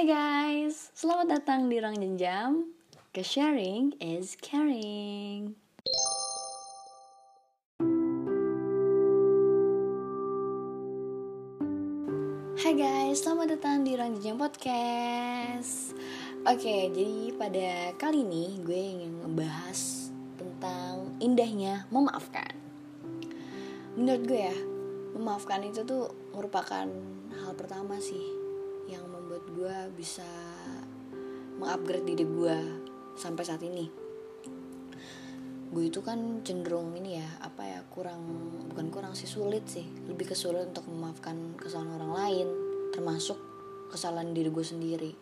Hai guys, selamat datang di Ruang Jenjam. Ke sharing is caring. Hai guys, selamat datang di Ruang Jenjam Podcast. Oke, jadi pada kali ini gue ingin membahas tentang indahnya memaafkan. Menurut gue ya, memaafkan itu tuh merupakan hal pertama sih gue bisa mengupgrade diri gue sampai saat ini. Gue itu kan cenderung ini ya apa ya kurang bukan kurang sih sulit sih. Lebih kesulit untuk memaafkan kesalahan orang lain termasuk kesalahan diri gue sendiri.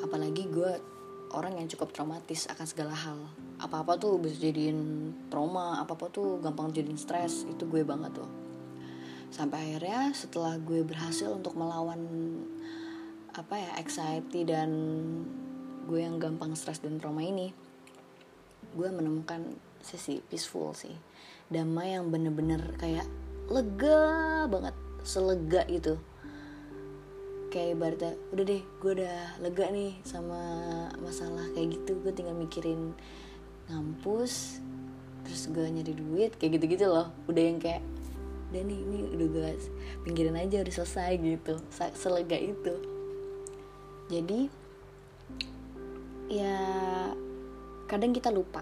Apalagi gue orang yang cukup traumatis akan segala hal. Apa apa tuh bisa jadiin trauma apa apa tuh gampang jadiin stres itu gue banget tuh. Sampai akhirnya setelah gue berhasil untuk melawan apa ya anxiety dan gue yang gampang stres dan trauma ini gue menemukan sisi peaceful sih. Damai yang bener-bener kayak lega banget selega itu kayak ibaratnya udah deh gue udah lega nih sama masalah kayak gitu gue tinggal mikirin ngampus terus gue nyari duit kayak gitu-gitu loh. Udah yang kayak nih ini udah gue pinggirin aja udah selesai gitu. Selega itu jadi ya kadang kita lupa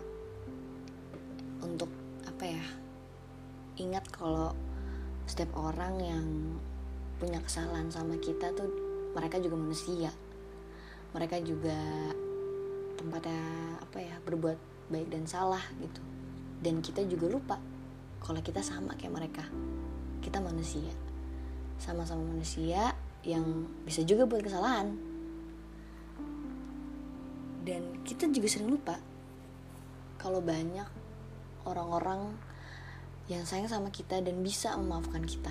untuk apa ya ingat kalau setiap orang yang punya kesalahan sama kita tuh mereka juga manusia. Mereka juga tempatnya apa ya berbuat baik dan salah gitu. Dan kita juga lupa kalau kita sama kayak mereka. Kita manusia. Sama-sama manusia yang bisa juga buat kesalahan kita juga sering lupa kalau banyak orang-orang yang sayang sama kita dan bisa memaafkan kita.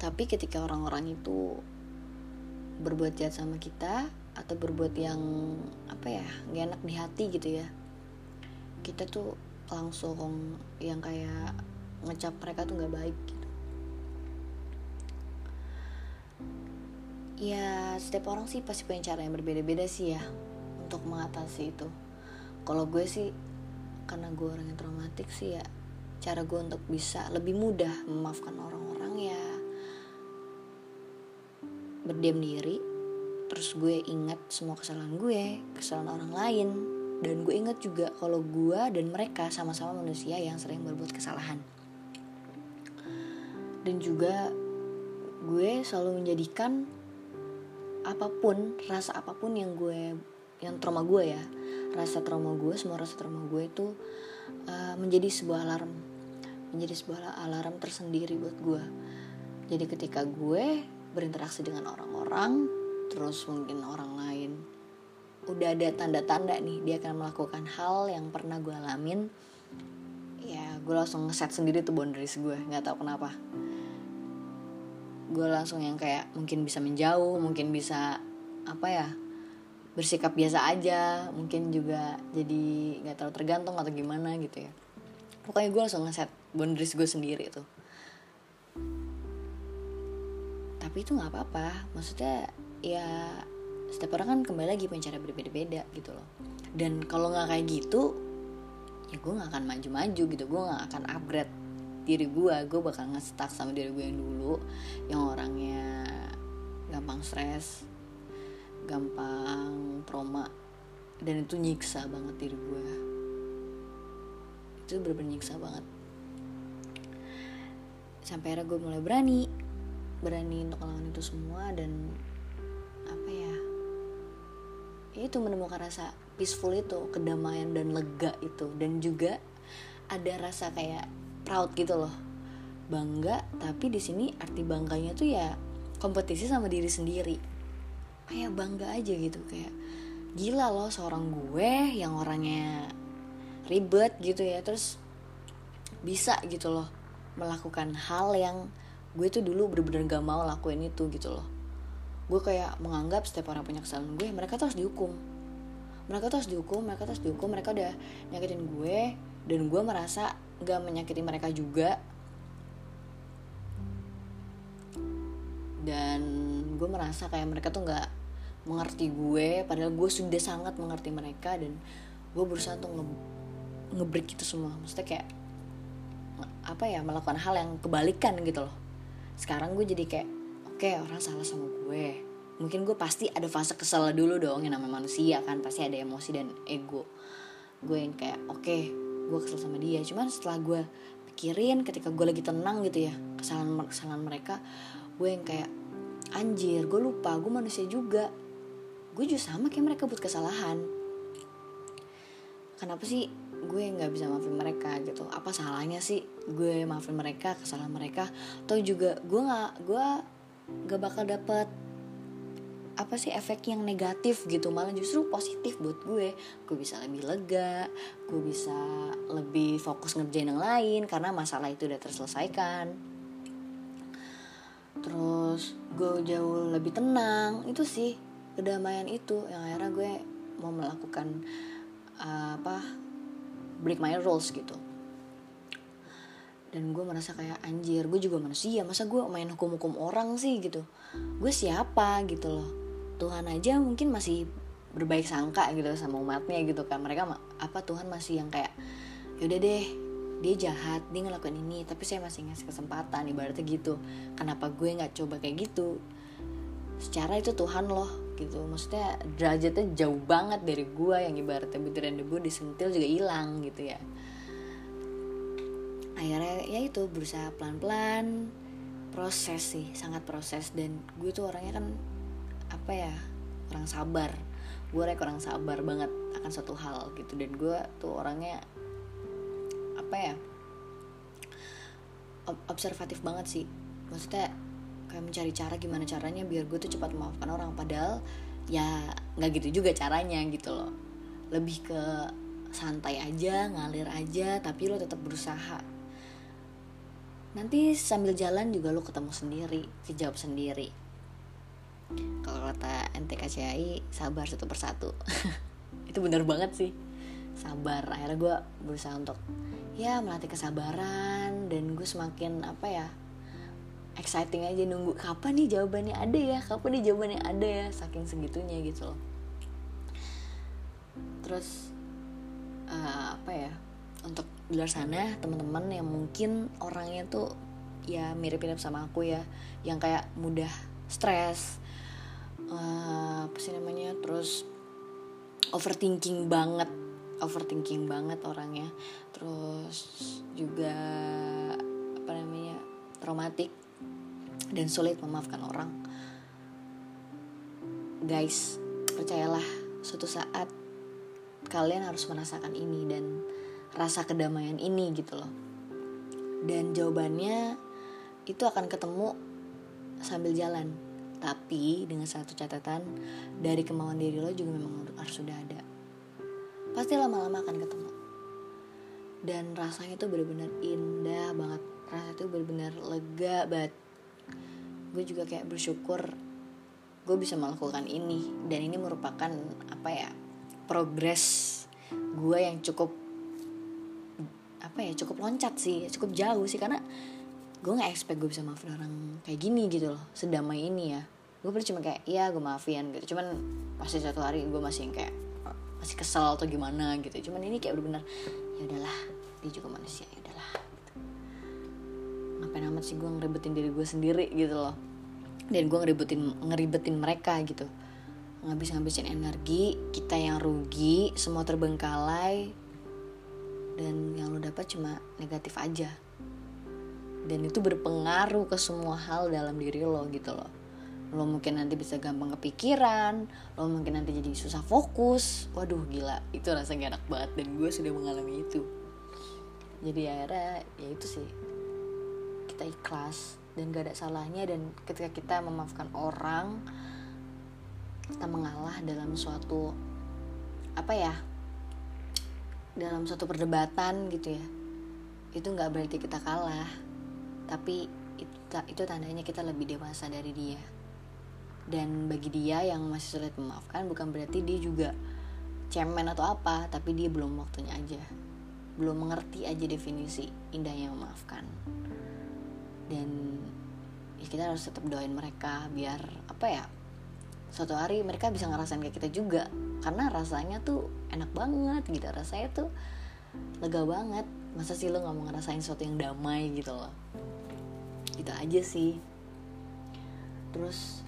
Tapi ketika orang-orang itu berbuat jahat sama kita atau berbuat yang apa ya gak enak di hati gitu ya, kita tuh langsung yang kayak ngecap mereka tuh nggak baik gitu. Ya setiap orang sih pasti punya cara yang berbeda-beda sih ya untuk mengatasi itu. Kalau gue sih karena gue orang yang traumatik sih ya cara gue untuk bisa lebih mudah memaafkan orang-orang ya. Berdiam diri terus gue ingat semua kesalahan gue kesalahan orang lain. Dan gue ingat juga kalau gue dan mereka sama-sama manusia yang sering berbuat kesalahan. Dan juga gue selalu menjadikan apa pun rasa apa pun yang gue yang trauma gue ya. Rasa trauma gue semua rasa trauma gue itu uh, menjadi sebuah alarm. Menjadi sebuah alarm tersendiri buat gue. Jadi ketika gue berinteraksi dengan orang-orang terus mungkin orang lain udah ada tanda-tanda nih dia akan melakukan hal yang pernah gue alamin ya gue langsung ngeset sendiri tuh boundaries gue nggak tahu kenapa. Gue langsung yang kayak mungkin bisa menjauh mungkin bisa apa ya bersikap biasa aja mungkin juga jadi nggak terlalu tergantung atau gimana gitu ya. Pokoknya gue langsung ngeset boundaries gue sendiri tuh. Tapi itu nggak apa-apa maksudnya ya setiap orang kan kembali lagi punya cara berbeda-beda gitu loh. Dan kalau nggak kayak gitu ya gue nggak akan maju-maju gitu gue nggak akan upgrade diri gue gue bakal ngestak sama diri gue yang dulu yang orangnya gampang stres gampang trauma dan itu nyiksa banget diri gue. Itu bener-bener nyiksa banget. Sampai akhirnya gue mulai berani berani untuk melawan itu semua dan apa ya itu menemukan rasa peaceful itu kedamaian dan lega itu. Dan juga ada rasa kayak proud gitu loh. Bangga tapi di sini arti bangganya tuh ya kompetisi sama diri sendiri kayak bangga aja gitu kayak gila loh seorang gue yang orangnya ribet gitu ya terus bisa gitu loh melakukan hal yang gue tuh dulu bener-bener gak mau lakuin itu gitu loh. Gue kayak menganggap setiap orang punya kesalahan gue mereka tuh harus dihukum. Mereka tuh harus dihukum mereka tuh harus dihukum mereka udah nyakitin gue dan gue merasa gak menyakiti mereka juga. Dan gue merasa kayak mereka tuh nggak mengerti gue padahal gue sudah sangat mengerti mereka dan gue berusaha untuk nge ngebreak itu semua. Maksudnya kayak apa ya melakukan hal yang kebalikan gitu loh. Sekarang gue jadi kayak oke okay, orang salah sama gue. Mungkin gue pasti ada fase kesel dulu dong yang namanya manusia kan pasti ada emosi dan ego gue yang kayak oke okay, gue kesel sama dia. Cuman setelah gue pikirin ketika gue lagi tenang gitu ya kesalahan kesalahan mereka gue yang kayak anjir gue lupa gue manusia juga. Gue juga sama kayak mereka buat kesalahan. Kenapa sih gue nggak bisa maafin mereka gitu? Apa salahnya sih gue maafin mereka kesalahan mereka? Atau juga gue nggak gue gak bakal dapet apa sih efek yang negatif gitu. Malah justru positif buat gue. Gue bisa lebih lega gue bisa lebih fokus ngerjain yang lain karena masalah itu udah terselesaikan terus gue jauh lebih tenang. Itu sih kedamaian itu. Yang akhirnya gue mau melakukan uh, apa break my rules gitu. Dan gue merasa kayak anjir gue juga manusia. Masa gue main hukum-hukum orang sih? Gitu. Gue siapa? Gitu loh. Tuhan aja mungkin masih berbaik sangka gitu sama umatnya gitu kan. Mereka apa Tuhan masih yang kayak yaudah deh dia jahat dia ngelakuin ini tapi saya masih ngasih kesempatan ibaratnya gitu. Kenapa gue nggak coba kayak gitu? Secara itu Tuhan loh gitu. Maksudnya derajatnya jauh banget dari gue yang ibaratnya butiran debu disentil juga hilang gitu ya. Akhirnya ya itu berusaha pelan-pelan. Proses sih sangat proses. Dan gue tuh orangnya kan apa ya orang sabar. Gue orangnya orang sabar banget akan satu hal gitu. Dan gue tuh orangnya apa ya observatif banget sih. Maksudnya kayak mencari cara gimana caranya biar gue tuh cepat memaafkan orang. Padahal ya nggak gitu juga caranya gitu loh. Lebih ke santai aja ngalir aja tapi lo tetap berusaha. Nanti sambil jalan juga lo ketemu sendiri kejawab sendiri. Kalau kata NTKCI sabar satu persatu. Itu bener banget sih sabar. Akhirnya gue berusaha untuk ya melatih kesabaran dan gue semakin apa ya exciting aja. Nunggu kapan nih jawabannya ada ya? Kapan nih jawabannya ada ya? Saking segitunya gitu loh. Terus uh, apa ya untuk di luar sana teman-teman yang mungkin orangnya tuh ya mirip-mirip sama aku ya yang kayak mudah stres uh, apa sih namanya terus overthinking banget overthinking banget orangnya terus juga apa namanya traumatik dan sulit memaafkan orang. Guys, percayalah suatu saat kalian harus merasakan ini dan rasa kedamaian ini gitu loh. Dan jawabannya itu akan ketemu sambil jalan. Tapi dengan satu catatan dari kemauan diri lo juga memang harus sudah ada. Pasti lama-lama akan ketemu. Dan rasanya itu benar-benar indah banget. Rasa itu benar-benar lega banget. Gue juga kayak bersyukur gue bisa melakukan ini. Dan ini merupakan apa ya progres gue yang cukup apa ya cukup loncat sih cukup jauh sih. Karena gue nggak expect gue bisa maafin orang kayak gini gitu loh sedamai ini ya. Gue pernah cuma kayak iya gue maafin gitu. Cuman pasti satu hari gue masih kayak masih kesel atau gimana gitu. Cuman ini kayak bener-bener ya udahlah dia juga manusia ya ngapain amat sih gue ngeribetin diri gue sendiri gitu loh. Dan gue ngeribetin ngeribetin mereka gitu. Ngabis ngabisin energi kita yang rugi semua terbengkalai dan yang lo dapat cuma negatif aja. Dan itu berpengaruh ke semua hal dalam diri lo gitu loh lo mungkin nanti bisa gampang kepikiran lo mungkin nanti jadi susah fokus. Waduh gila itu rasanya enak banget dan gue sudah mengalami itu. Jadi akhirnya ya itu sih. Kita ikhlas dan gak ada salahnya dan ketika kita memaafkan orang kita mengalah dalam suatu apa ya dalam suatu perdebatan gitu ya. Itu nggak berarti kita kalah tapi itu, itu tandanya kita lebih dewasa dari dia dan bagi dia yang masih sulit memaafkan bukan berarti dia juga cemen atau apa tapi dia belum waktunya aja. Belum mengerti aja definisi indahnya memaafkan. Dan ya kita harus tetap doain mereka biar apa ya suatu hari mereka bisa ngerasain kayak kita juga. Karena rasanya tuh enak banget gitu rasanya tuh lega banget. Masa sih lo nggak mau ngerasain sesuatu yang damai gitu loh? Itu aja sih. Terus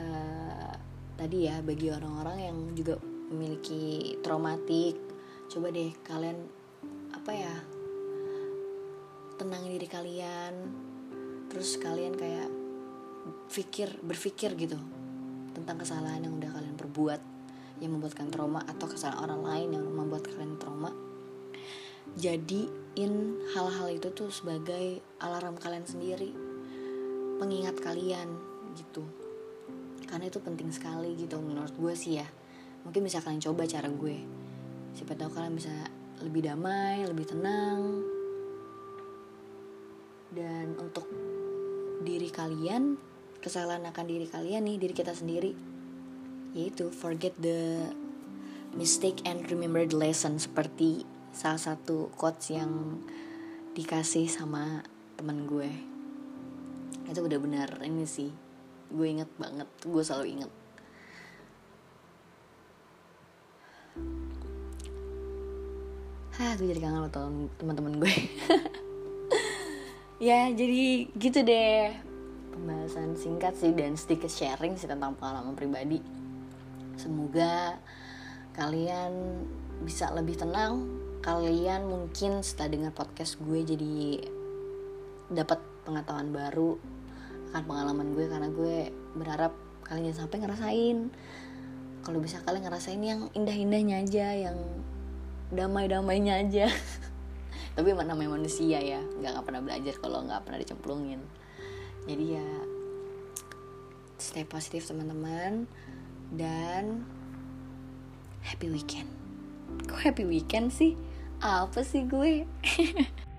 uh, tadi ya bagi orang-orang yang juga memiliki traumatik coba deh kalian apa ya tenangin diri kalian terus kalian kayak pikir berpikir gitu tentang kesalahan yang udah kalian perbuat yang membuat kalian trauma atau kesalahan orang lain yang membuat kalian trauma. Jadiin hal-hal itu tuh sebagai alarm kalian sendiri pengingat kalian gitu karena itu penting sekali gitu menurut gue sih ya. Mungkin bisa kalian coba cara gue. Siapa tahu kalian bisa lebih damai lebih tenang. Dan untuk diri kalian kesalahan akan diri kalian nih diri kita sendiri. Yaitu forget the mistake and remember the lesson. Seperti salah satu quotes yang dikasih sama temen gue. Itu udah benar ini sih gue inget banget gue selalu inget. Hah, gue jadi kangen sama teman-teman gue. Ya jadi gitu deh. Pembahasan singkat sih dan sedikit sharing sih tentang pengalaman pribadi. Semoga kalian bisa lebih tenang. Kalian mungkin setelah dengar podcast gue jadi dapat pengetahuan baru akan pengalaman gue karena gue berharap kalian sampai ngerasain. Kalau bisa kalian ngerasain yang indah-indahnya aja yang damai-damainya aja. Tapi namanya manusia ya nggak pernah belajar kalau nggak pernah dicemplungin. Jadi ya stay positif teman-teman dan happy weekend. Kok happy weekend sih? Apa sih gue